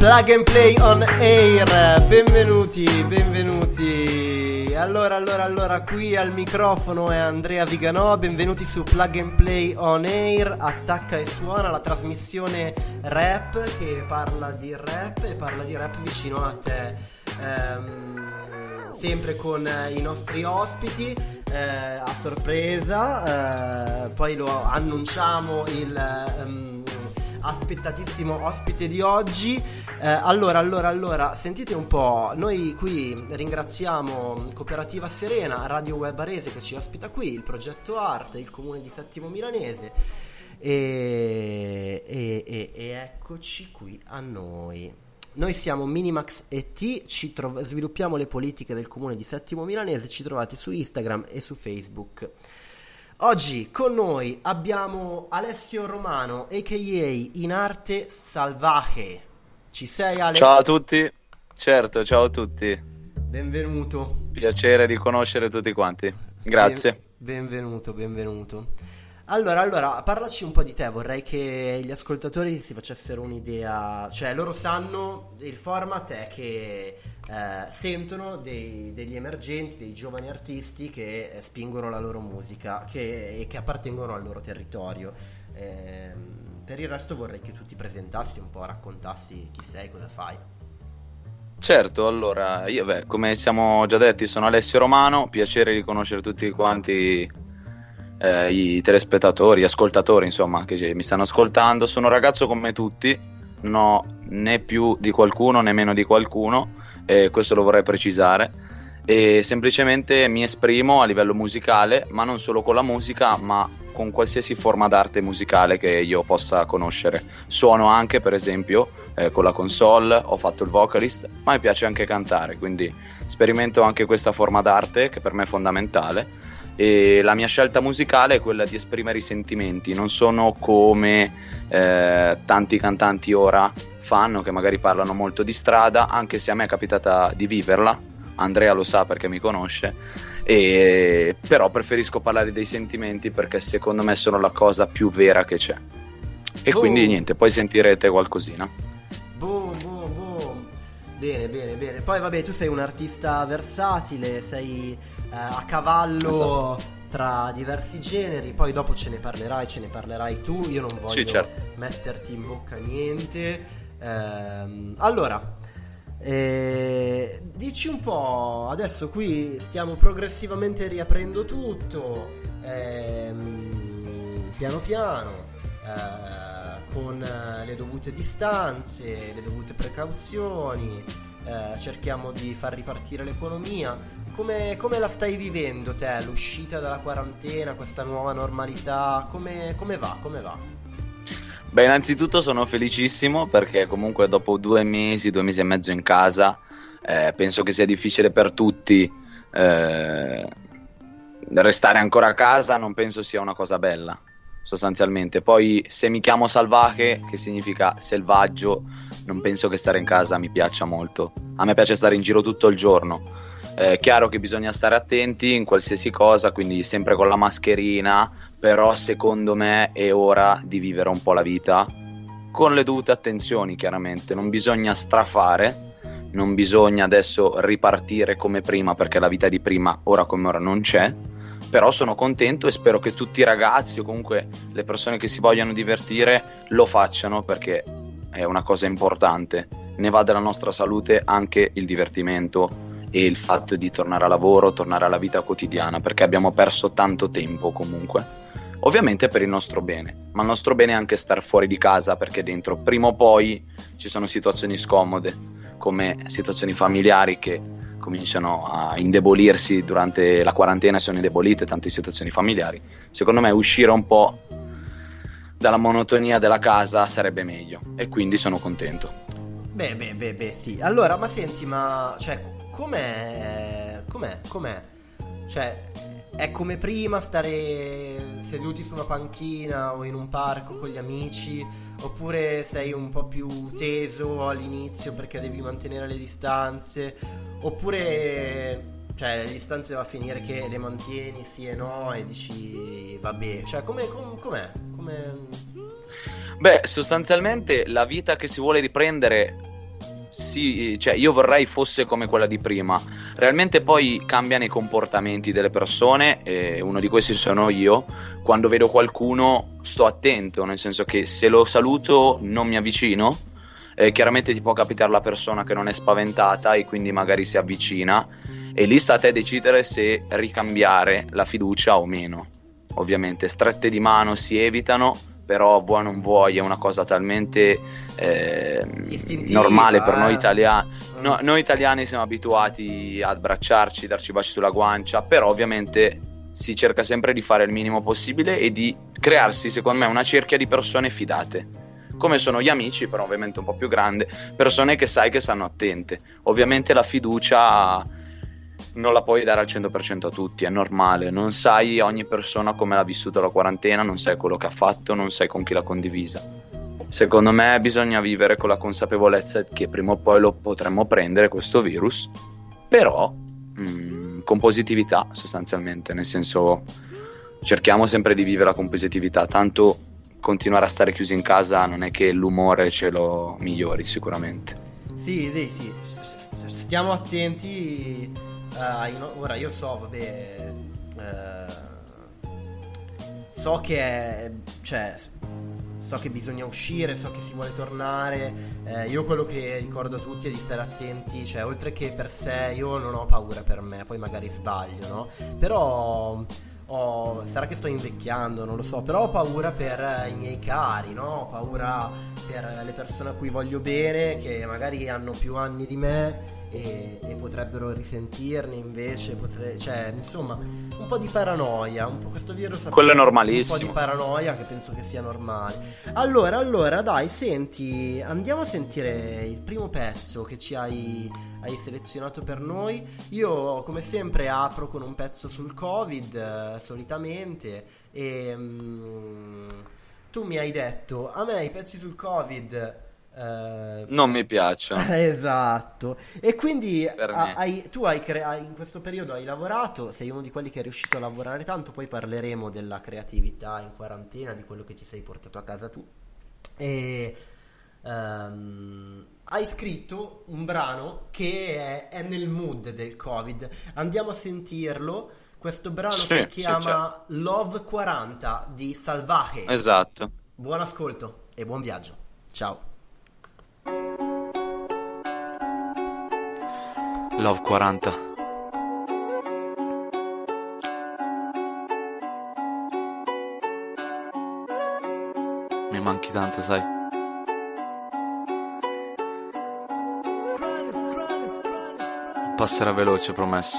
Plug and Play on Air, benvenuti, benvenuti. Allora, allora, allora, qui al microfono è Andrea Viganò, benvenuti su Plug and Play on Air, attacca e suona la trasmissione rap che parla di rap e parla di rap vicino a te. Ehm, sempre con i nostri ospiti eh, a sorpresa, eh, poi lo annunciamo il... Um, aspettatissimo ospite di oggi. Eh, allora, allora, allora, sentite un po', noi qui ringraziamo Cooperativa Serena, Radio Web Arese che ci ospita qui, il progetto Arte, il comune di Settimo Milanese. E, e, e, e eccoci qui a noi. Noi siamo Minimax ET, ci trov- sviluppiamo le politiche del comune di Settimo Milanese, ci trovate su Instagram e su Facebook. Oggi con noi abbiamo Alessio Romano, a.k.a. in arte salvaje. Ci sei Ale? Ciao a tutti, certo, ciao a tutti. Benvenuto. Piacere di conoscere tutti quanti. Grazie. Ben- benvenuto, benvenuto. Allora, allora, parlaci un po' di te, vorrei che gli ascoltatori si facessero un'idea, cioè loro sanno il format è che eh, sentono dei, degli emergenti, dei giovani artisti che eh, spingono la loro musica che, e che appartengono al loro territorio. Eh, per il resto vorrei che tu ti presentassi un po', raccontassi chi sei, cosa fai. Certo, allora, io beh, come siamo già detti, sono Alessio Romano, piacere di conoscere tutti quanti eh, i telespettatori, gli ascoltatori, insomma, che mi stanno ascoltando. Sono un ragazzo come tutti, non ho né più di qualcuno né meno di qualcuno, eh, questo lo vorrei precisare. E semplicemente mi esprimo a livello musicale, ma non solo con la musica, ma con qualsiasi forma d'arte musicale che io possa conoscere. Suono anche, per esempio, eh, con la console, ho fatto il vocalist, ma mi piace anche cantare, quindi sperimento anche questa forma d'arte che per me è fondamentale e la mia scelta musicale è quella di esprimere i sentimenti, non sono come eh, tanti cantanti ora fanno che magari parlano molto di strada, anche se a me è capitata di viverla, Andrea lo sa perché mi conosce, e, però preferisco parlare dei sentimenti perché secondo me sono la cosa più vera che c'è. E boom. quindi niente, poi sentirete qualcosina. Bene, bene, bene. Poi vabbè, tu sei un artista versatile, sei eh, a cavallo esatto. tra diversi generi, poi dopo ce ne parlerai, ce ne parlerai tu, io non voglio sì, certo. metterti in bocca niente. Eh, allora, eh, dici un po', adesso qui stiamo progressivamente riaprendo tutto, ehm, piano piano, eh, con le dovute distanze, le dovute precauzioni, eh, cerchiamo di far ripartire l'economia. Come, come, la stai vivendo te, l'uscita dalla quarantena, questa nuova normalità? Come, come va? Come va? Beh, innanzitutto sono felicissimo perché comunque dopo due mesi, due mesi e mezzo in casa, eh, penso che sia difficile per tutti eh, restare ancora a casa, non penso sia una cosa bella, sostanzialmente. Poi se mi chiamo salvaje, che significa selvaggio, non penso che stare in casa mi piaccia molto. A me piace stare in giro tutto il giorno. È chiaro che bisogna stare attenti in qualsiasi cosa, quindi sempre con la mascherina, però secondo me è ora di vivere un po' la vita con le dovute attenzioni, chiaramente. Non bisogna strafare, non bisogna adesso ripartire come prima, perché la vita di prima, ora come ora, non c'è. Però sono contento e spero che tutti i ragazzi o comunque le persone che si vogliano divertire lo facciano perché è una cosa importante. Ne va della nostra salute anche il divertimento e il fatto di tornare a lavoro, tornare alla vita quotidiana, perché abbiamo perso tanto tempo comunque. Ovviamente per il nostro bene, ma il nostro bene è anche star fuori di casa perché dentro prima o poi ci sono situazioni scomode, come situazioni familiari che cominciano a indebolirsi durante la quarantena, sono indebolite tante situazioni familiari. Secondo me uscire un po' dalla monotonia della casa sarebbe meglio e quindi sono contento. Beh, beh, beh, beh, sì. Allora, ma senti, ma cioè, com'è? Com'è? Com'è? cioè, è come prima stare seduti su una panchina o in un parco con gli amici, oppure sei un po' più teso all'inizio perché devi mantenere le distanze, oppure cioè le distanze va a finire che le mantieni sì e no e dici vabbè, cioè come, com, com'è? Come... Beh, sostanzialmente la vita che si vuole riprendere sì, cioè io vorrei fosse come quella di prima. Realmente poi cambiano i comportamenti delle persone e uno di questi sono io. Quando vedo qualcuno sto attento, nel senso che se lo saluto non mi avvicino. Eh, chiaramente ti può capitare la persona che non è spaventata e quindi magari si avvicina e lì sta a te decidere se ricambiare la fiducia o meno. Ovviamente strette di mano si evitano, però vuoi non vuoi è una cosa talmente eh, normale per noi eh. italiani. No, noi italiani siamo abituati ad abbracciarci, darci baci sulla guancia, però ovviamente si cerca sempre di fare il minimo possibile e di crearsi, secondo me, una cerchia di persone fidate. Come sono gli amici, però ovviamente un po' più grande, persone che sai che stanno attente. Ovviamente la fiducia non la puoi dare al 100% a tutti, è normale, non sai ogni persona come l'ha vissuta la quarantena, non sai quello che ha fatto, non sai con chi l'ha condivisa. Secondo me bisogna vivere con la consapevolezza che prima o poi lo potremmo prendere questo virus, però mh, mm, con positività sostanzialmente, nel senso cerchiamo sempre di vivere con positività, tanto continuare a stare chiusi in casa non è che l'umore ce lo migliori sicuramente. Sì, sì, sì, stiamo attenti Uh, ora io so, vabbè, uh, so che è, cioè, so che bisogna uscire, so che si vuole tornare. Eh, io quello che ricordo a tutti è di stare attenti, cioè, oltre che per sé, io non ho paura per me, poi magari sbaglio, no? Però. Oh, sarà che sto invecchiando, non lo so, però ho paura per i miei cari, no? Ho paura per le persone a cui voglio bene, che magari hanno più anni di me e, e potrebbero risentirne invece, potre, cioè insomma un po' di paranoia, un po' questo virus Quello è normalissimo. un po' di paranoia che penso che sia normale. Allora, allora dai, senti, andiamo a sentire il primo pezzo che ci hai, hai selezionato per noi. Io come sempre apro con un pezzo sul Covid, eh, solitamente, e... Mm, tu mi hai detto, a me i pezzi sul Covid Uh, non mi piacciono. esatto. E quindi hai, tu hai crea- in questo periodo hai lavorato, sei uno di quelli che è riuscito a lavorare tanto, poi parleremo della creatività in quarantena, di quello che ti sei portato a casa tu. E um, hai scritto un brano che è, è, nel mood del Covid. Andiamo a sentirlo. Questo brano sì, si chiama sì, Love 40 di Salvaje. Esatto. Buon ascolto e buon viaggio. Ciao. Love 40 Mi manchi tanto, sai? Passerà veloce, promesso.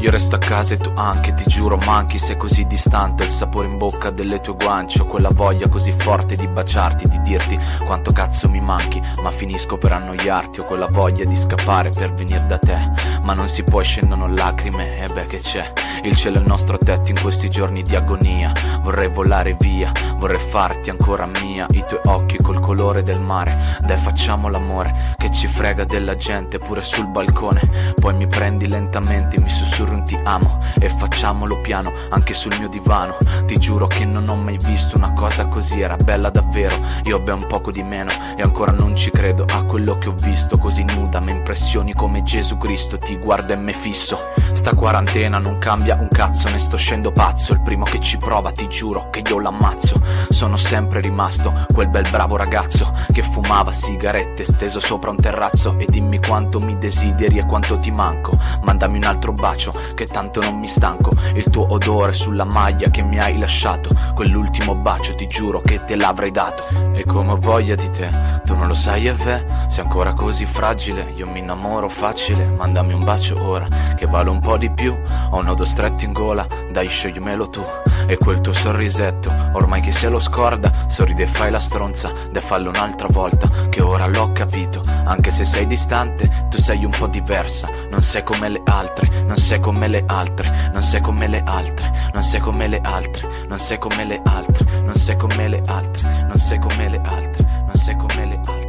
Io resto a casa e tu anche, ti giuro manchi, sei così distante Il sapore in bocca delle tue guance Ho quella voglia così forte di baciarti, di dirti quanto cazzo mi manchi Ma finisco per annoiarti, ho quella voglia di scappare per venire da te Ma non si può, scendono lacrime, e beh che c'è Il cielo è il nostro tetto in questi giorni di agonia. Vorrei volare via, vorrei farti ancora mia. I tuoi occhi col colore del mare Dai facciamo l'amore, che ci frega della gente pure sul balcone. Poi mi prendi lentamente, mi sussurri giuro ti amo e facciamolo piano anche sul mio divano. Ti giuro che non ho mai visto una cosa così, era bella davvero. Io ben poco di meno e ancora non ci credo a quello che ho visto. Così nuda, mi impressioni come Gesù Cristo, ti guardo e me fisso. Sta quarantena non cambia un cazzo, ne sto scendo pazzo. Il primo che ci prova ti giuro che io l'ammazzo. Sono sempre rimasto quel bel bravo ragazzo Che fumava sigarette steso sopra un terrazzo. E dimmi quanto mi desideri e quanto ti manco. Mandami un altro bacio che tanto non mi stanco. Il tuo odore sulla maglia che mi hai lasciato. Quell'ultimo bacio ti giuro che te l'avrei dato. E come ho voglia di te, tu non lo sai e ve Sei ancora così fragile, io mi innamoro facile. Mandami un bacio ora che vale un po' di più. Ho un nodo stretto in gola, dai sciogliermelo tu. E quel tuo sorrisetto, ormai che se lo scorda, sorride e fai la stronza, de fallo un'altra volta, che ora l'ho capito. Anche se sei distante, tu sei un po' diversa, non sei come le altre, non sei come le altre, non sei come le altre, non sei come le altre, non sei come le altre, non sei come le altre, non sei come le altre, non sei come le altre,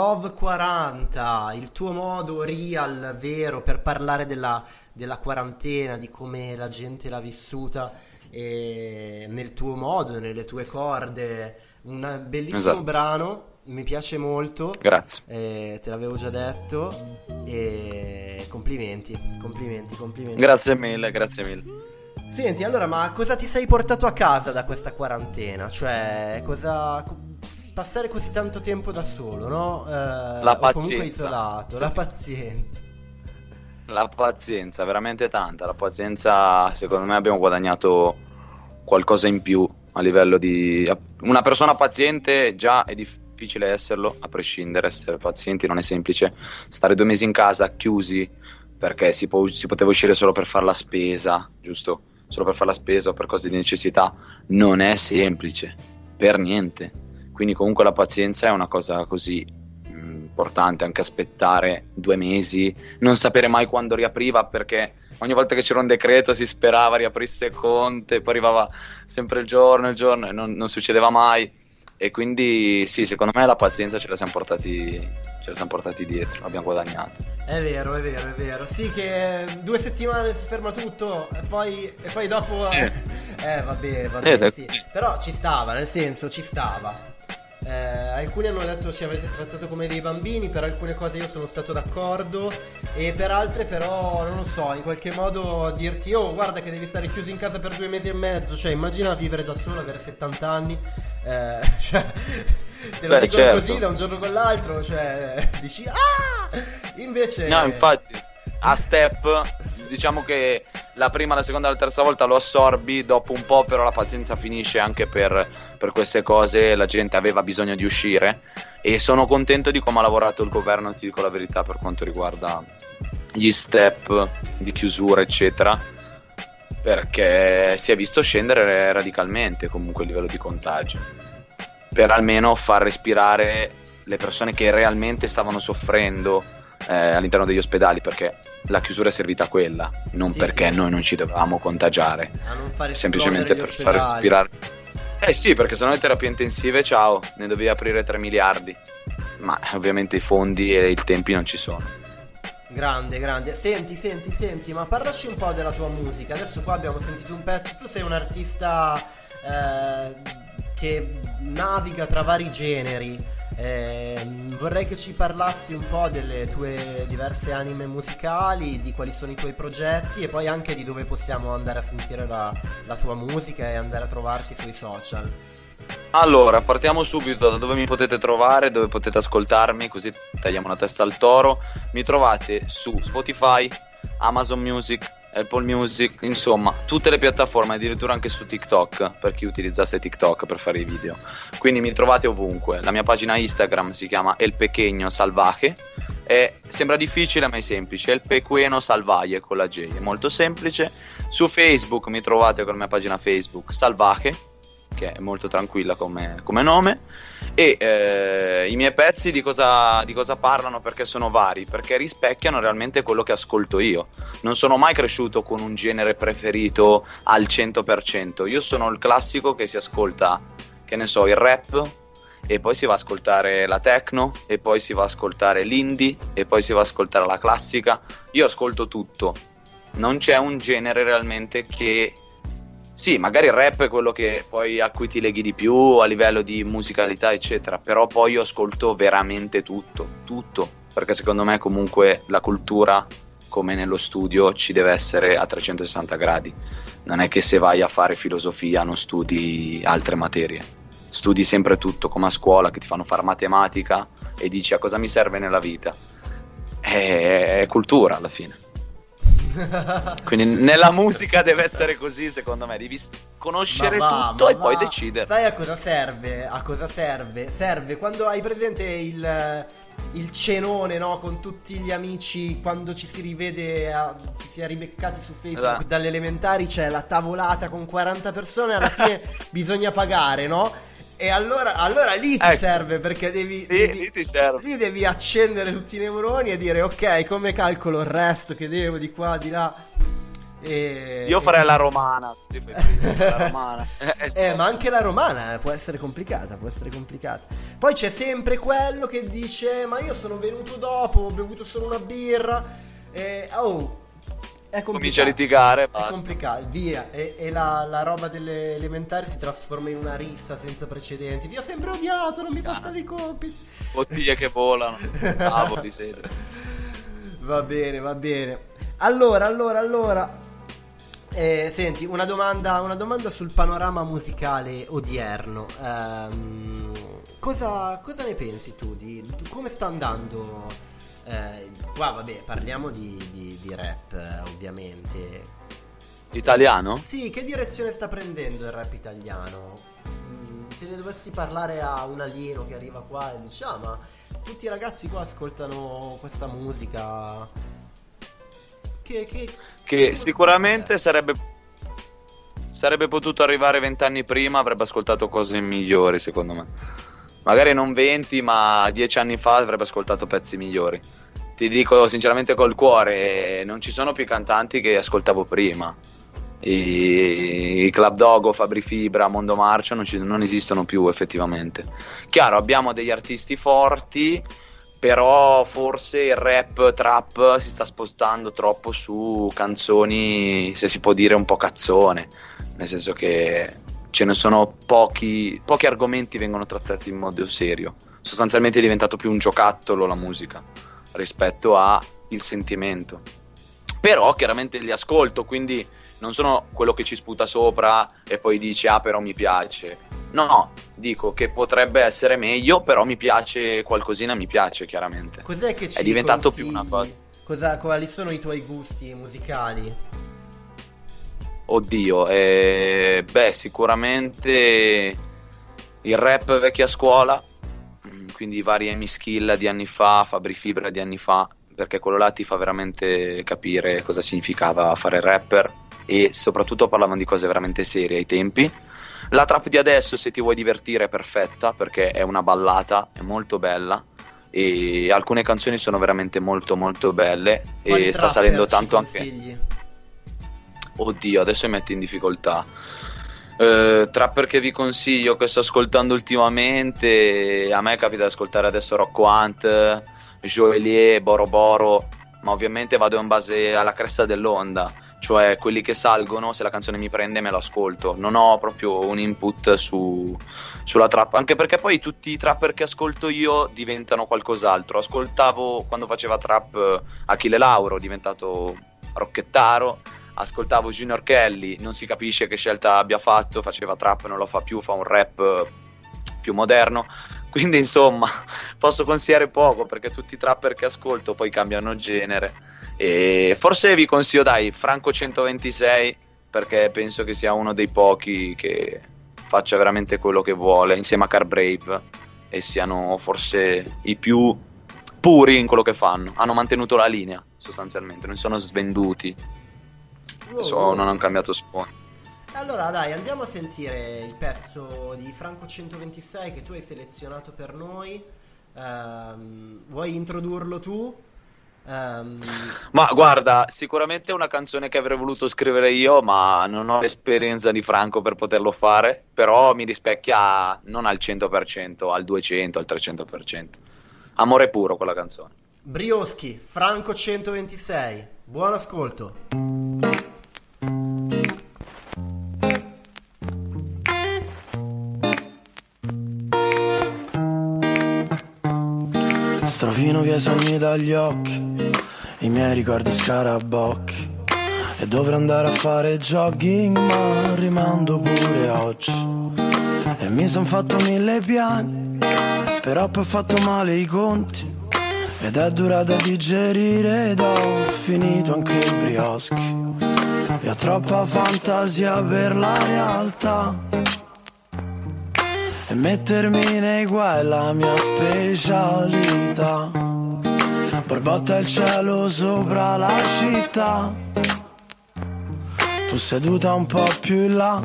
Love 40, il tuo modo real, vero, per parlare della, della quarantena, di come la gente l'ha vissuta e nel tuo modo, nelle tue corde. Un bellissimo Esatto. brano, mi piace molto. Grazie. eh, te l'avevo già detto. E complimenti, complimenti, complimenti. Grazie mille, grazie mille. Senti, allora, ma cosa ti sei portato a casa da questa quarantena? Cioè, cosa... passare così tanto tempo da solo, no? Eh, La o comunque pazienza. isolato, la pazienza. La pazienza, veramente tanta. La pazienza, secondo me, abbiamo guadagnato qualcosa in più a livello di. Una persona paziente già è difficile esserlo, a prescindere, essere pazienti non è semplice. Stare due mesi in casa chiusi perché si, può- si poteva uscire solo per fare la spesa, giusto? Solo per fare la spesa o per cose di necessità, non è semplice, per niente. Quindi, comunque, la pazienza è una cosa così mh, importante, anche aspettare due mesi, non sapere mai quando riapriva perché ogni volta che c'era un decreto si sperava riaprisse Conte, poi arrivava sempre il giorno, il giorno e non, non succedeva mai. E quindi sì, secondo me la pazienza ce la siamo portati, ce la siamo portati dietro, l'abbiamo guadagnata. È vero, è vero, è vero. Sì, che due settimane si ferma tutto e poi, e poi dopo... Eh. Eh, vabbè, vabbè, Esatto, sì. Però ci stava, nel senso, ci stava. Eh, alcuni hanno detto ci avete trattato come dei bambini, per alcune cose io sono stato d'accordo e per altre però, non lo so, in qualche modo dirti oh guarda che devi stare chiuso in casa per due mesi e mezzo, cioè immagina vivere da solo, avere 70 anni, eh, cioè te lo Beh, dicono certo. così da un giorno con l'altro, cioè dici ah! Invece... No, infatti, a step, diciamo che la prima, la seconda la terza volta lo assorbi, dopo un po' però la pazienza finisce anche per, per queste cose, la gente aveva bisogno di uscire e sono contento di come ha lavorato il governo, ti dico la verità, per quanto riguarda gli step di chiusura, eccetera, perché si è visto scendere radicalmente comunque il livello di contagio, per almeno far respirare le persone che realmente stavano soffrendo eh, all'interno degli ospedali, perché la chiusura è servita a quella, non Sì, perché sì. noi non ci dovevamo contagiare, semplicemente per esplodere far ospedali. respirare. Eh sì, perché sennò le terapie intensive, ciao, ne dovevi aprire 3 miliardi, ma ovviamente i fondi e i tempi non ci sono. Grande, grande. Senti, senti, senti, ma parlaci un po' della tua musica. Adesso qua abbiamo sentito un pezzo. Tu sei un artista eh, che naviga tra vari generi. Eh, vorrei che ci parlassi un po' delle tue diverse anime musicali, di quali sono i tuoi progetti e poi anche di dove possiamo andare a sentire la, la tua musica e andare a trovarti sui social. Allora, partiamo subito da dove mi potete trovare, dove potete ascoltarmi, così tagliamo la testa al toro. Mi trovate su Spotify, Amazon Music, Apple Music, insomma, tutte le piattaforme, addirittura anche su TikTok, per chi utilizzasse TikTok per fare i video. Quindi mi trovate ovunque. La mia pagina Instagram si chiama El Pequeño Salvaje e sembra difficile ma è semplice, El Pequeno Salvaje con la J, è molto semplice. Su Facebook mi trovate con la mia pagina Facebook Salvaje che è molto tranquilla come, come nome. E eh, i miei pezzi di cosa, di cosa parlano? Perché sono vari? Perché rispecchiano realmente quello che ascolto io. Non sono mai cresciuto con un genere preferito al 100%. Io sono il classico che si ascolta, che ne so, il rap. E poi si va a ascoltare la techno, e poi si va a ascoltare l'indie, e poi si va a ascoltare la classica. Io ascolto tutto. Non c'è un genere realmente che sì, magari il rap è quello che poi a cui ti leghi di più a livello di musicalità, eccetera. Però poi io ascolto veramente tutto, tutto. Perché secondo me comunque la cultura, come nello studio, ci deve essere a 360 gradi. Non è che se vai a fare filosofia non studi altre materie. Studi sempre tutto, come a scuola che ti fanno fare matematica e dici a cosa mi serve nella vita. è, è cultura alla fine. Quindi nella musica deve essere così, secondo me, devi conoscere Ma va, tutto ma e poi va. decidere. Sai a cosa serve? A cosa serve? Serve quando hai presente il, il cenone, no? Con tutti gli amici, quando ci si rivede, a- si è ribeccati su Facebook Esatto. dalle elementari, c'è la tavolata con 40 persone, alla fine bisogna pagare, no? E allora, allora lì ti Ecco. serve perché devi, Sì, devi- lì serve. lì devi accendere tutti i neuroni e dire ok, come calcolo il resto che devo di qua, di là. E... Io farei la romana. La romana. Eh, eh, Eh, ma anche la romana eh, può essere complicata, può essere complicata. Poi c'è sempre quello che dice: Ma io sono venuto dopo, ho bevuto solo una birra. E, oh, è complicato. Comincia a litigare, È basta. complicato, via. E, e la, la roba delle elementari si trasforma in una rissa senza precedenti. Ti ho sempre odiato, non mi passavi i compiti. Bottiglie che volano. Tavoli, sedere. Va bene, va bene. Allora, allora, allora. Eh, senti, una domanda, una domanda sul panorama musicale odierno. Ehm, cosa, cosa ne pensi tu di come sta andando? Eh, qua, vabbè, parliamo di, di- di rap, ovviamente. Italiano? Sì, che direzione sta prendendo il rap italiano? Mm, se ne dovessi parlare a un alieno che arriva qua e dice: Ah, ma tutti i ragazzi qua ascoltano questa musica. Che, che, Che sicuramente sarebbe. Sarebbe potuto arrivare vent'anni prima, avrebbe ascoltato cose migliori, secondo me. Magari non 20, ma dieci anni fa avrebbe ascoltato pezzi migliori. Ti dico sinceramente col cuore, non ci sono più i cantanti che ascoltavo prima. I, i Club Dogo, Fabri Fibra, Mondo Marcio non, ci- non esistono più effettivamente. Chiaro, abbiamo degli artisti forti, però forse il rap trap si sta spostando troppo su canzoni, se si può dire un po' cazzone, nel senso che ce ne sono pochi, pochi argomenti vengono trattati in modo serio. Sostanzialmente è diventato più un giocattolo la musica rispetto a il sentimento. Però chiaramente li ascolto, quindi non sono quello che ci sputa sopra e poi dice ah però mi piace. No, dico che potrebbe essere meglio, però mi piace qualcosina, mi piace chiaramente. Cos'è che ci È diventato più consigli? una cosa. Cosa, quali sono i tuoi gusti musicali? Oddio, eh, beh, sicuramente il rap vecchia scuola, mm, quindi i vari Amy Skill di anni fa, Fabri Fibra di anni fa, perché quello là ti fa veramente capire cosa significava fare rapper e soprattutto parlavano di cose veramente serie ai tempi. La trap di adesso, se ti vuoi divertire, è perfetta perché è una ballata, è molto bella e alcune canzoni sono veramente molto molto belle Quali e sta salendo tanto anche... Oddio, adesso mi metti in difficoltà. Eh, trapper che vi consiglio, che sto ascoltando ultimamente, a me capita di ascoltare adesso Rocco Hunt, Joelie, Boro Boro, ma ovviamente vado in base alla cresta dell'onda, cioè quelli che salgono, se la canzone mi prende me lo ascolto, non ho proprio un input su, sulla trap, anche perché poi tutti i trapper che ascolto io diventano qualcos'altro, ascoltavo quando faceva trap eh, Achille Lauro, diventato rocchettaro, ascoltavo Junior Kelly, non si capisce che scelta abbia fatto, faceva trap, non lo fa più, fa un rap eh, più moderno. Quindi insomma, posso consigliare poco perché tutti i trapper che ascolto poi cambiano genere. E forse vi consiglio, dai, Franco 126 perché penso che sia uno dei pochi che faccia veramente quello che vuole insieme a Car Brave e siano forse i più puri in quello che fanno. Hanno mantenuto la linea sostanzialmente, non sono svenduti. Wow, wow. non hanno cambiato sfondo. Allora dai, andiamo a sentire il pezzo di Franco 126 che tu hai selezionato per noi. Ehm, vuoi introdurlo tu? Ehm, Ma guarda, sicuramente è una canzone che avrei voluto scrivere io, ma non ho l'esperienza di Franco per poterlo fare. Però mi rispecchia non al 100%, al 200, al 300%. Amore puro quella canzone. Brioschi, Franco 126. Buon ascolto. Strofino via i sogni dagli occhi, i miei ricordi scarabocchi. E dovrei andare a fare jogging, ma rimando pure oggi. E mi son fatto mille piani, però poi ho fatto male i conti. ed è dura da digerire ed ho finito anche il brioschi e ho troppa fantasia per la realtà e mettermi nei guai la mia specialità. Borbotta il cielo sopra la città. Tu seduta un po' più in là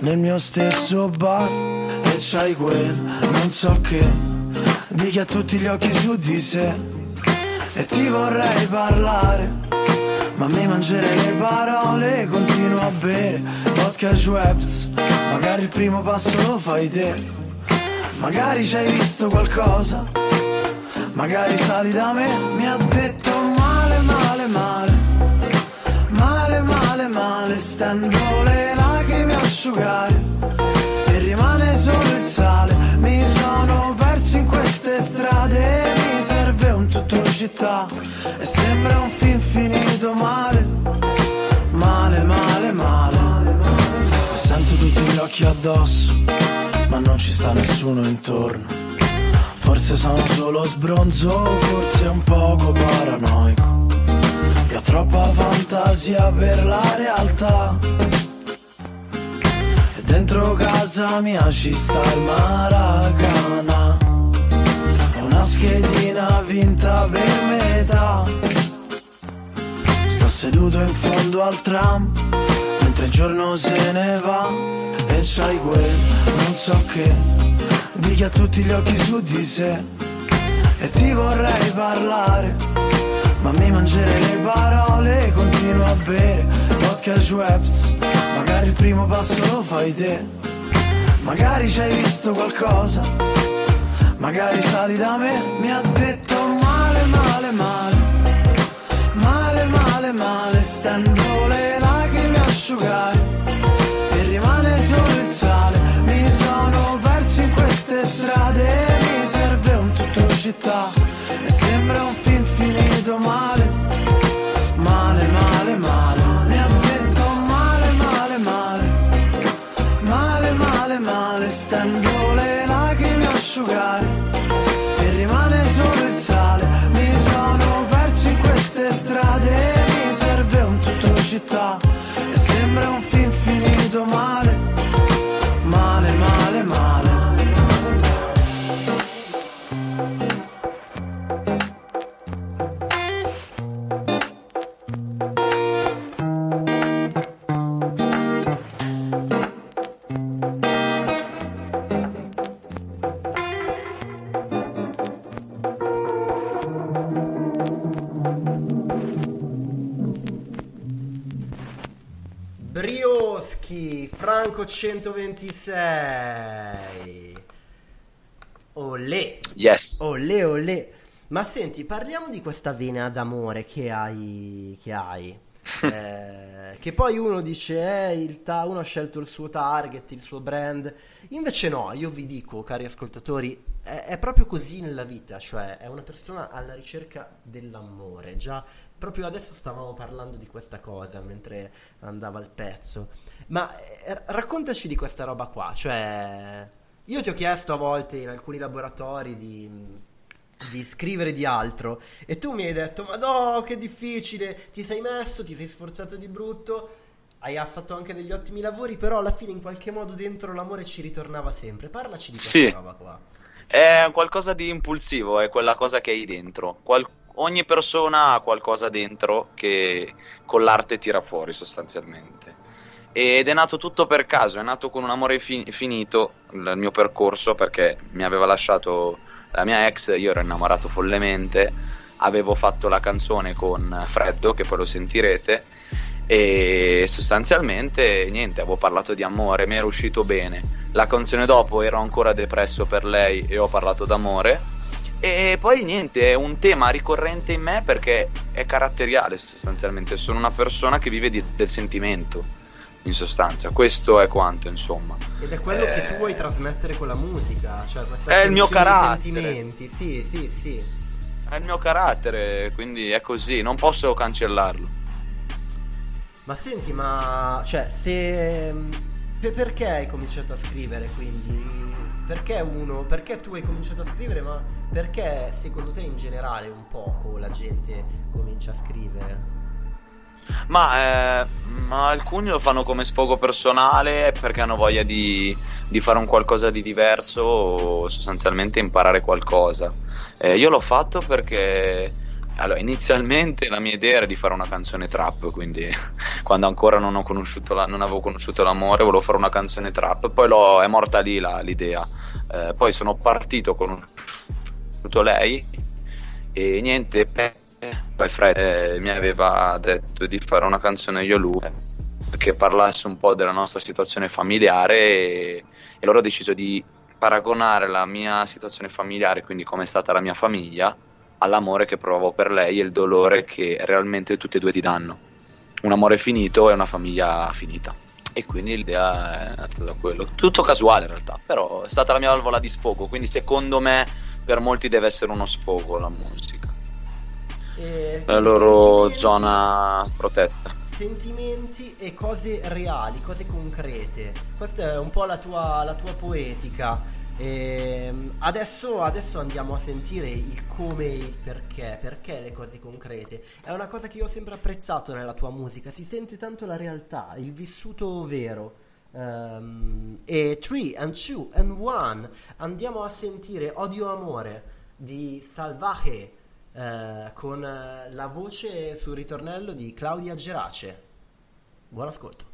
nel mio stesso bar. E c'hai quel non so che di chi ha tutti gli occhi su di sé. E ti vorrei parlare ma mi mangerei le parole continuo a bere. Vodka Schweppes magari il primo passo lo fai te. Magari ci hai visto qualcosa magari sali da me. Mi ha detto male male male male male male. Stendo le lacrime a asciugare e rimane solo il sale. Mi sono perso in queste strade mi città e sembra un film finito male male male male. E sento tutti gli occhi addosso ma non ci sta nessuno intorno. Forse sono solo sbronzo forse un poco paranoico. E ho troppa fantasia per la realtà. E dentro casa mia ci sta il Maracana una schedina vinta per metà. Sto seduto in fondo al tram Mentre il giorno se ne va. E c'hai quel non so che Di chi ha tutti gli occhi su di sé. E ti vorrei parlare Ma mi mangerei le parole. Continuo a bere Vodka Schweppes Magari il primo passo lo fai te. Magari ci hai visto qualcosa Magari sali da me, mi ha detto male, male, male. Male, male, male Stendo le lacrime a asciugare. E rimane solo il sale. Mi sono perso in queste strade. Mi serve un tutto città. E sembra un film finito male 126. Olè. Yes. Olè, olè. Ma senti, parliamo di questa vena d'amore che hai. Che, hai. Eh, che poi uno dice, eh, il ta- uno ha scelto il suo target, il suo brand. Invece no, io vi dico, cari ascoltatori, è, è proprio così nella vita, cioè è una persona alla ricerca dell'amore. Già, proprio adesso stavamo parlando di questa cosa mentre andava il pezzo. Ma eh, raccontaci di questa roba qua, cioè... Io ti ho chiesto a volte in alcuni laboratori di, di scrivere di altro e tu mi hai detto ma no che difficile ti sei messo ti sei sforzato di brutto hai fatto anche degli ottimi lavori però alla fine in qualche modo dentro l'amore ci ritornava sempre parlaci di questa Sì. roba qua È qualcosa di impulsivo, è quella cosa che hai dentro. Qual- ogni persona ha qualcosa dentro che con l'arte tira fuori sostanzialmente. Ed è nato tutto per caso, è nato con un amore fi- finito il mio percorso perché mi aveva lasciato la mia ex, io ero innamorato follemente, avevo fatto la canzone con Freddo, che poi lo sentirete, e sostanzialmente niente, avevo parlato di amore, mi era uscito bene. La canzone dopo ero ancora depresso per lei e ho parlato d'amore. E poi niente, è un tema ricorrente in me perché è caratteriale sostanzialmente, sono una persona che vive di- del sentimento, in sostanza, questo è quanto insomma. ed è quello che Eh, tu vuoi trasmettere con la musica cioè questa È il mio carattere. sentimenti sì sì sì È il mio carattere, quindi è così, non posso cancellarlo. Ma senti, ma cioè, se. pe- perché hai cominciato a scrivere quindi? perché uno, perché tu hai cominciato a scrivere, ma perché secondo te in generale un poco la gente comincia a scrivere? Ma, eh, ma alcuni lo fanno come sfogo personale perché hanno voglia di, di fare un qualcosa di diverso o sostanzialmente imparare qualcosa. Eh, io l'ho fatto perché allora, inizialmente la mia idea era di fare una canzone trap, quindi quando ancora non, la, non avevo conosciuto l'amore volevo fare una canzone trap, poi è morta lì la, l'idea. Eh, poi sono partito, ho conosciuto lei e niente, poi Fred eh, mi aveva detto di fare una canzone io lui eh, che parlasse un po' della nostra situazione familiare e, e loro ho deciso di paragonare la mia situazione familiare, quindi come è stata la mia famiglia, all'amore che provavo per lei e il dolore che realmente tutti e due ti danno. Un amore finito e una famiglia finita. E quindi l'idea è nata da quello. Tutto casuale in realtà, però è stata la mia valvola di sfogo, quindi secondo me per molti deve essere uno sfogo la musica. E la loro zona protetta. Sentimenti e cose reali, cose concrete. Questa è un po' la tua, la tua poetica. Ehm, adesso, adesso, andiamo a sentire il come e il perché, perché le cose concrete. È una cosa che io ho sempre apprezzato nella tua musica, si sente tanto la realtà, il vissuto vero. Um, e 3 and 2 and 1 andiamo a sentire Odio Amore di Salvaje uh, con la voce sul ritornello di Claudia Gerace. Buon ascolto.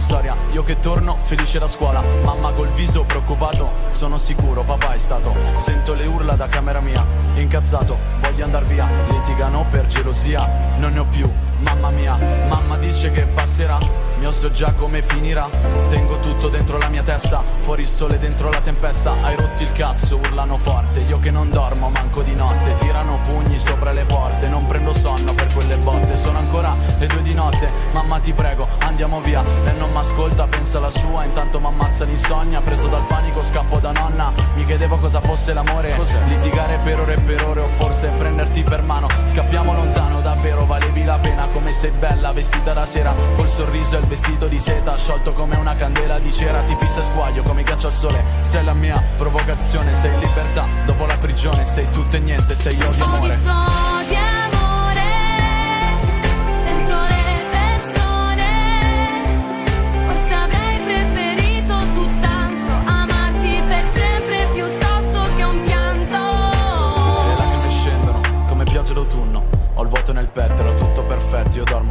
Storia. Io che torno felice da scuola. Mamma col viso preoccupato Sono sicuro papà è stato. Sento le urla da camera mia Incazzato. Voglio andar via Litigano per gelosia. Non ne ho più Mamma mia Mamma dice che passerà. Mio so già come finirà. Tengo tutto dentro la mia testa. Fuori il sole dentro la tempesta. Hai rotti il cazzo urlano forte. Io che non dormo manco di notte. Tirano pugni sopra le porte. Non prendo sonno per quelle botte. Sono ancora le due di notte. Mamma ti prego andiamo via. Lei non m'ascolta pensa la sua. Intanto m'ammazza l'insonnia Preso dal panico scappo da nonna. Mi chiedevo cosa fosse l'amore. Cos'è? Litigare per ore e per ore O forse prenderti per mano. Scappiamo lontano davvero valevi la pena Come sei bella vestita da sera. Col sorriso e il vestito di seta Sciolto come una candela di cera. Ti fissa e squaglio come ghiaccio al sole. Sei la mia provocazione Sei libertà. Dopo la prigione Sei tutto e niente Sei odio amore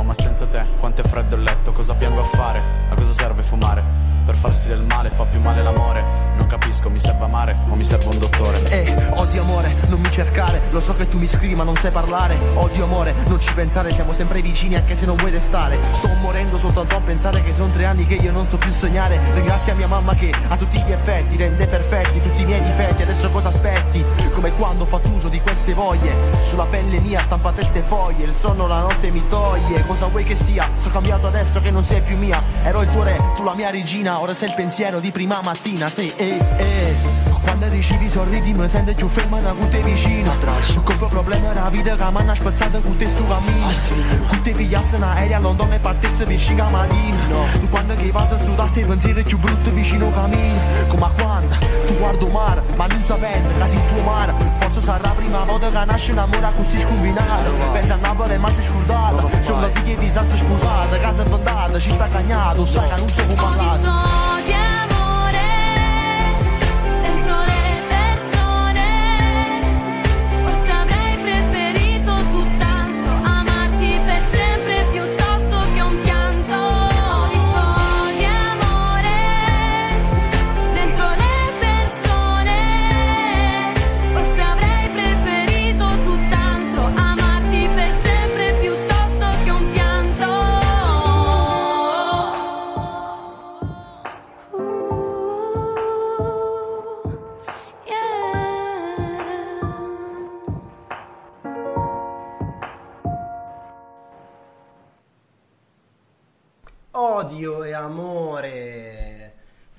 ma senza te Quanto è freddo il letto, cosa piango a fare? A cosa serve fumare? Per farsi del male fa più male l'amore capisco, mi serve amare o mi serve un dottore? Eh, odio amore, non mi cercare Lo so che tu mi scrivi ma non sai parlare. Odio amore, non ci pensare Siamo sempre vicini anche se non vuoi restare. Sto morendo soltanto a pensare che sono tre anni che io non so più sognare. Ringrazia mia mamma che a tutti gli effetti Rende perfetti tutti i miei difetti. Adesso cosa aspetti? Come quando ho fatto uso di queste voglie. Sulla pelle mia stampa teste foglie Il sonno la notte mi toglie. Cosa vuoi che sia? Sono cambiato adesso che non sei più mia. Ero il tuo re, tu la mia regina. Ora sei il pensiero di prima mattina. Sei eh eh, Quando ricevi sorridi mi sento più ferma con te vicino Compro problemi la vita che mi hanno spezzato con te sto cammino Con te pigliassi un aereo a Londra e partisse vicino a mattina Quando che vado a studiare i pensieri più brutti vicino cammino Come a quando? Tu guardo mare ma non sapendo che sei il tuo mare. Forse sarà la prima volta che nasce un amore così scombinato. Pensa a Napoli ma ti scordata. Sono la figlia di disastro sposata Casa abbandonata, città cagnata Sai che non so come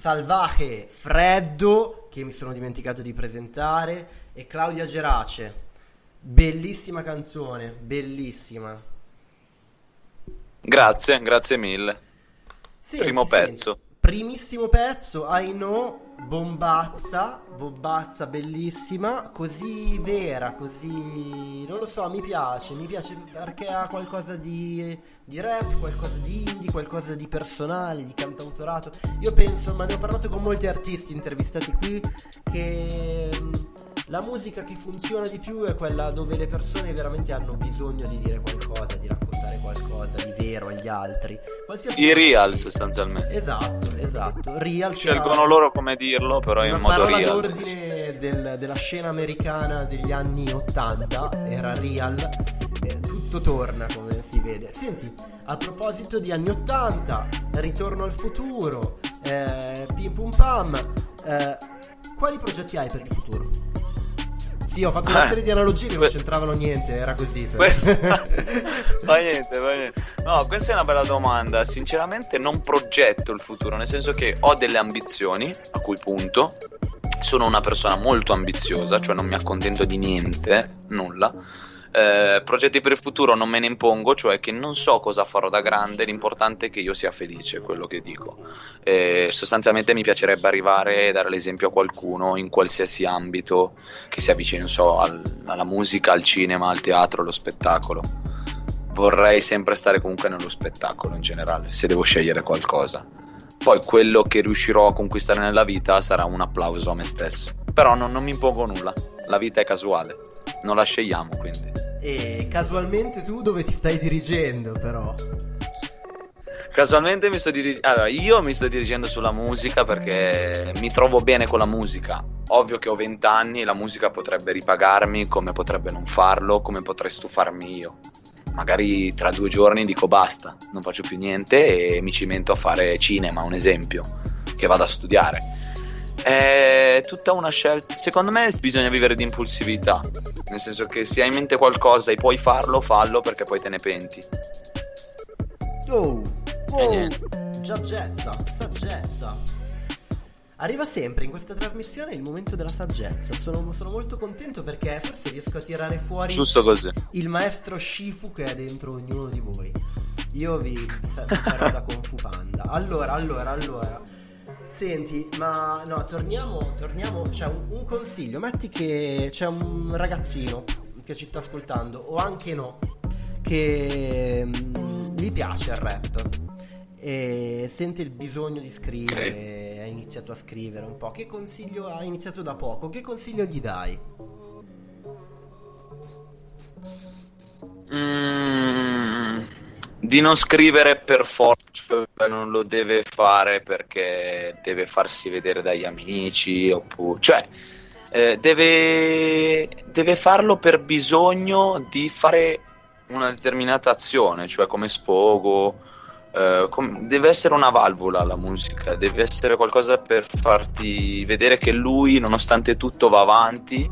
Salvaje Freddo, che mi sono dimenticato di presentare, e Claudia Gerace. Bellissima canzone, bellissima. Grazie, grazie mille. Senti, Primo senti, pezzo. primissimo pezzo, I know, bombazza, bombazza bellissima, così vera, così... non lo so, mi piace, mi piace perché ha qualcosa di, di rap, qualcosa di indie, qualcosa di personale, di cantautorato. Io penso, ma ne ho parlato con molti artisti intervistati qui, che... La musica che funziona di più è quella dove le persone veramente hanno bisogno di dire qualcosa, di raccontare qualcosa di vero agli altri. Qualsiasi I real sostanzialmente. Esatto, esatto. Real Scelgono loro come dirlo, però in modo parola real. d'ordine del- della scena americana degli anni 80 era real. eh, tutto torna come si vede. Senti, a proposito di anni 80, Ritorno al futuro, eh, Pim Pum Pam, eh, quali progetti hai per il futuro? Sì, ho fatto una Eh, serie di analogie che non c'entravano niente, era così. però. fa niente, fa niente. No, questa è una bella domanda. Sinceramente non progetto il futuro, nel senso che ho delle ambizioni, a cui punto. Sono una persona molto ambiziosa, cioè non mi accontento di niente, nulla. Eh, progetti per il futuro non me ne impongo, cioè che non so cosa farò da grande, l'importante è che io sia felice, quello che dico. Eh, sostanzialmente mi piacerebbe arrivare e dare l'esempio a qualcuno in qualsiasi ambito che sia vicino, non so, al- alla musica, al cinema, al teatro, allo spettacolo. Vorrei sempre stare comunque nello spettacolo in generale, se devo scegliere qualcosa. Poi quello che riuscirò a conquistare nella vita sarà un applauso a me stesso. Però non, non mi impongo nulla, la vita è casuale, non la scegliamo quindi. E casualmente tu dove ti stai dirigendo, però? Casualmente mi sto dirigendo. Allora, io mi sto dirigendo sulla musica perché mi trovo bene con la musica. Ovvio che ho 20 anni e la musica potrebbe ripagarmi, come potrebbe non farlo, come potrei stufarmi io. Magari tra due giorni dico basta, non faccio più niente e mi cimento a fare cinema, un esempio, che vado a studiare. È tutta una scelta. Secondo me bisogna vivere di impulsività. Nel senso che se hai in mente qualcosa e puoi farlo, fallo perché poi te ne penti. Oh, oh, saggezza, saggezza. Arriva sempre in questa trasmissione il momento della saggezza. Sono, sono molto contento perché forse riesco a tirare fuori Giusto così. il maestro Shifu che è dentro ognuno di voi. Io vi, vi farò da Kung Fu Panda. Allora, allora, allora. Senti, ma no, torniamo, torniamo. C'è un, un consiglio. Metti che c'è un ragazzino che ci sta ascoltando, o anche no, che mm, gli piace il rap e sente il bisogno di scrivere, ha iniziato a scrivere un po'. Che consiglio ha iniziato da poco? Che consiglio gli dai? Mm, di non scrivere per forza, non lo deve fare perché deve farsi vedere dagli amici, oppure, cioè eh, deve, deve farlo per bisogno di fare una determinata azione, cioè come sfogo. eh, com- deve essere una valvola la musica, deve essere qualcosa per farti vedere che lui, nonostante tutto, va avanti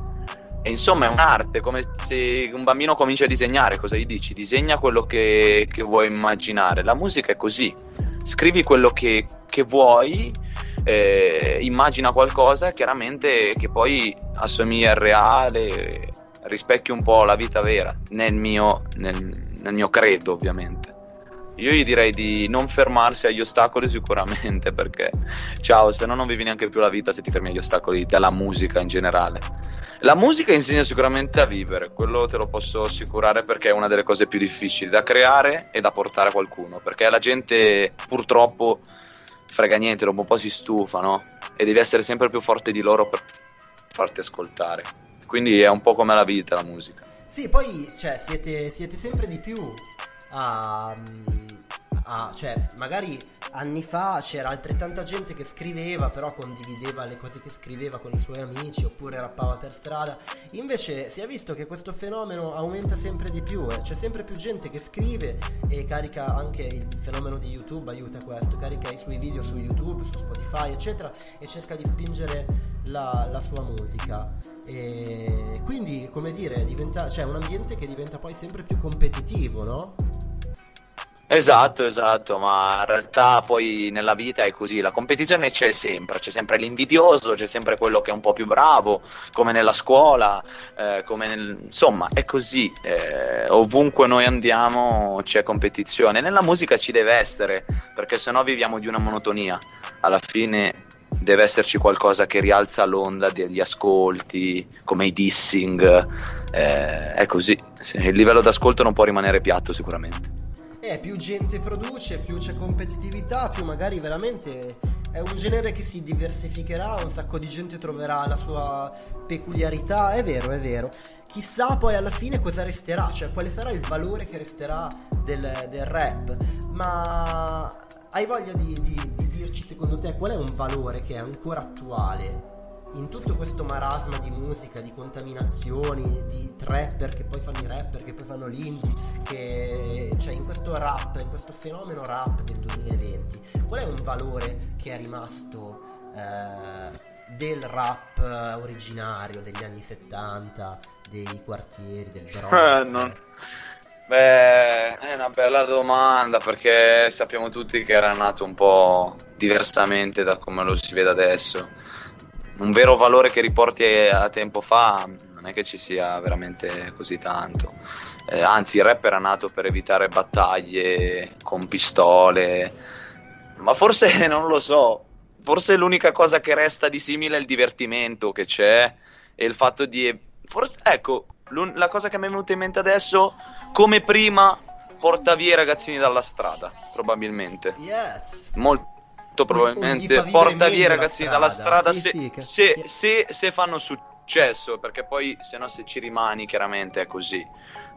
e insomma è un'arte, come se un bambino comincia a disegnare, cosa gli dici? Disegna quello che, che vuoi immaginare. La musica è così, scrivi quello che, che vuoi, eh, immagina qualcosa chiaramente che poi assomiglia al reale, rispecchi un po' la vita vera, nel mio, nel, nel mio credo ovviamente. Io gli direi di non fermarsi agli ostacoli sicuramente perché ciao, se no non vivi neanche più la vita se ti fermi agli ostacoli della musica in generale. La musica insegna sicuramente a vivere, quello te lo posso assicurare perché è una delle cose più difficili da creare e da portare a qualcuno, perché la gente purtroppo frega niente, dopo un po' si stufa, no? E devi essere sempre più forte di loro per farti ascoltare. Quindi è un po' come la vita la musica. Sì, poi cioè, siete, siete sempre di più a, a- Cioè, magari anni fa c'era altrettanta gente che scriveva, però condivideva le cose che scriveva con i suoi amici oppure rappava per strada. Invece si è visto che questo fenomeno aumenta sempre di più, eh. c'è sempre più gente che scrive e carica anche il fenomeno di YouTube, aiuta questo, carica i suoi video su YouTube, su Spotify, eccetera, e cerca di spingere la, la sua musica. E quindi, come dire, diventa, c'è un ambiente che diventa poi sempre più competitivo, no? Esatto, esatto, ma in realtà poi nella vita è così, la competizione c'è sempre, c'è sempre l'invidioso, c'è sempre quello che è un po' più bravo, come nella scuola, eh, come nel... insomma è così, eh, ovunque noi andiamo c'è competizione, nella musica ci deve essere, perché sennò viviamo di una monotonia, alla fine deve esserci qualcosa che rialza l'onda degli ascolti, come i dissing, eh, è così, il livello d'ascolto non può rimanere piatto sicuramente. Eh, più gente produce, più c'è competitività, più magari veramente è un genere che si diversificherà, un sacco di gente troverà la sua peculiarità, è vero, è vero. Chissà poi alla fine cosa resterà, cioè quale sarà il valore che resterà del, del rap, ma hai voglia di, di, di dirci secondo te qual è un valore che è ancora attuale in tutto questo marasma di musica, di contaminazioni, di trapper che poi fanno i rapper, che poi fanno l'indie, che cioè in questo rap, in questo fenomeno rap del 2020, qual è un valore che è rimasto eh, del rap originario degli anni 70, dei quartieri, del Bronx? Eh, non... Beh, è una bella domanda perché sappiamo tutti che era nato un po' diversamente da come lo si vede adesso un vero valore che riporti a tempo fa non è che ci sia veramente così tanto. Eh, anzi, il rap era nato per evitare battaglie con pistole, ma forse non lo so. Forse l'unica cosa che resta di simile è il divertimento che c'è e il fatto di. Forse, ecco, la cosa che mi è venuta in mente adesso, come prima, porta via i ragazzini dalla strada, probabilmente. Yes. Molto molto probabilmente porta via i ragazzini dalla strada sì, se, sì, che... se, se, se, fanno successo, perché poi se no se ci rimani chiaramente è così.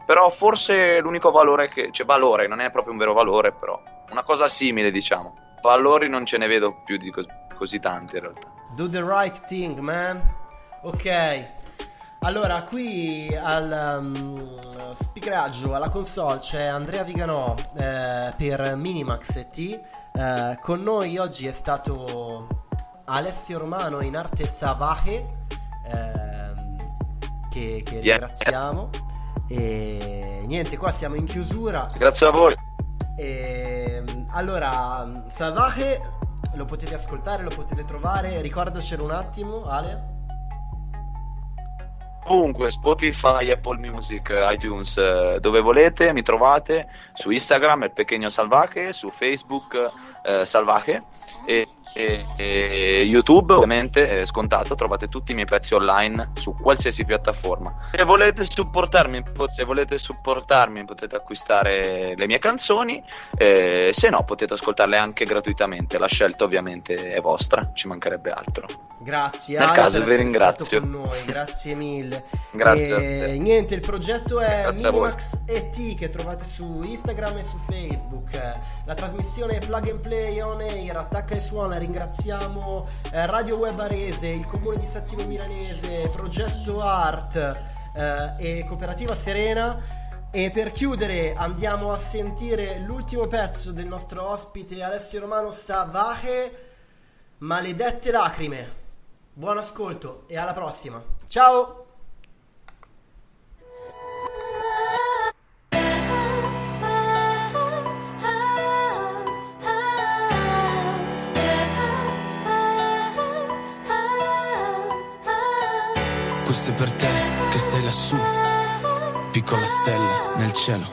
Però forse l'unico valore che... cioè valore, non è proprio un vero valore, però una cosa simile diciamo. Valori non ce ne vedo più di co- così tanti in realtà. Do the right thing, man. Ok. Allora, qui al um, speakeraggio, alla console c'è Andrea Viganò eh, per Minimax T. Eh, con noi oggi è stato Alessio Romano in arte Savaje, eh, che, che ringraziamo. E niente, qua siamo in chiusura. Grazie a voi. E, allora, Savaje lo potete ascoltare, lo potete trovare. Ricordacelo un attimo, Ale. Ovunque, Spotify, Apple Music, iTunes, eh, dove volete, mi trovate su Instagram, il Pequeño Salvaje, su Facebook, eh, Salvaje e, e, e, YouTube ovviamente è scontato trovate tutti i miei pezzi online su qualsiasi piattaforma. Se volete supportarmi se volete supportarmi potete acquistare le mie canzoni eh, se no potete ascoltarle anche gratuitamente la scelta ovviamente è vostra ci mancherebbe altro grazie nel Ale, caso vi ringrazio. noi, grazie mille. Grazie e, niente il progetto è grazie Minimax ET che trovate su Instagram e su Facebook. La trasmissione è Plug and Play on air attacca e suona ringraziamo eh, Radio Web Arese, il comune di Settimo Milanese, Progetto Art eh, e Cooperativa Serena. E per chiudere andiamo a sentire l'ultimo pezzo del nostro ospite Alessio Romano Savaje, Maledette lacrime. Buon ascolto e alla prossima. Ciao! Questo è per te che sei lassù, piccola stella nel cielo.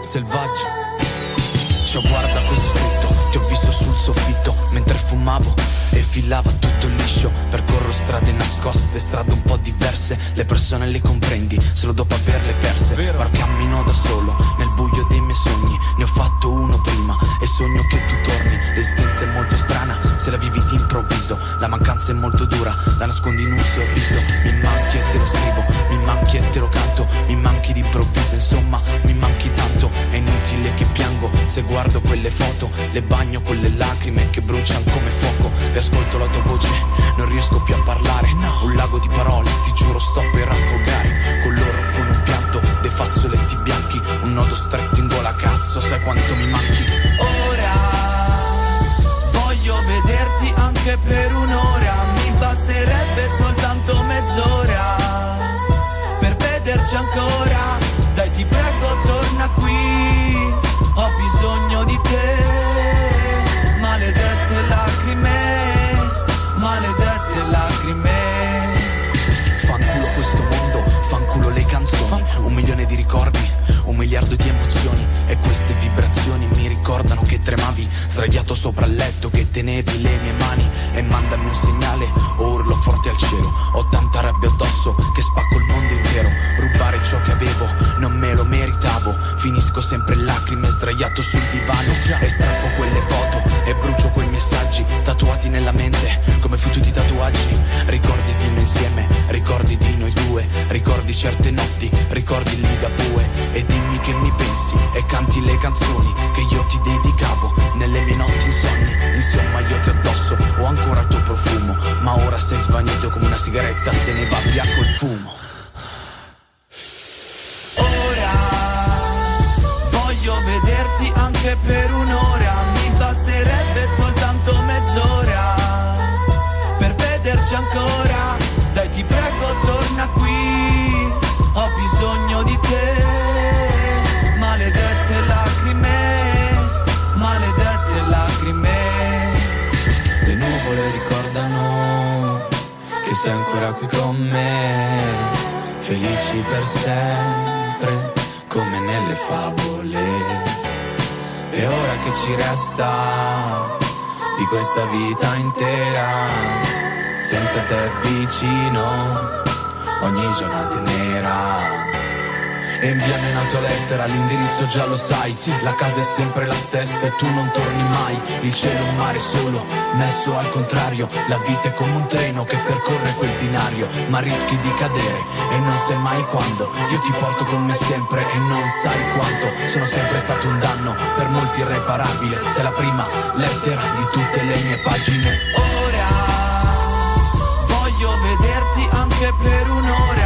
Selvaggio, ciao guarda cosa ho scritto, ti ho visto sul soffitto mentre fumavo e filava tutto liscio. Percorro strade nascoste, strade un po' diverse, le persone le comprendi solo dopo averle perse. Ma cammino da solo nel buio dei miei sogni, ne ho fatto uno prima e sogno che tu torni. L'esistenza è molto strana se la vivi d'improvviso, la mancanza è molto dura, la nascondi in un sorriso. Mi manchi e te lo scrivo, mi manchi e te lo canto, mi manchi d'improvviso, insomma, se guardo quelle foto, le bagno con le lacrime che bruciano come sopra il letto che tenevi le mie mani e mandami un segnale o urlo forte al cielo. Ho tanta rabbia addosso che spacco il mondo intero. Rubare ciò che avevo non me lo meritavo. Finisco sempre in lacrime sdraiato sul divano e strappo quelle foto e brucio quei messaggi tatuati nella mente come fottuti tatuaggi. Ricordi di noi insieme, ricordi di noi due, ricordi certe notti, ricordi Ligabue e dimmi che mi pensi e canti le canzoni che io svanito come una sigaretta se ne va via col fumo. Ora voglio vederti anche per un'ora, mi basterebbe soltanto mezz'ora per vederci ancora. Sei ancora qui con me, felici per sempre, come nelle favole. E ora che ci resta di questa vita intera, senza te vicino, ogni giornata è nera. E inviami una tua lettera, l'indirizzo già lo sai. La casa è sempre la stessa e tu non torni mai. Il cielo è un mare solo, messo al contrario. La vita è come un treno che percorre quel binario Ma rischi di cadere e non sai mai quando. Io ti porto con me sempre e non sai quanto. Sono sempre stato un danno, per molti irreparabile. Sei la prima lettera di tutte le mie pagine. Ora voglio vederti anche per un'ora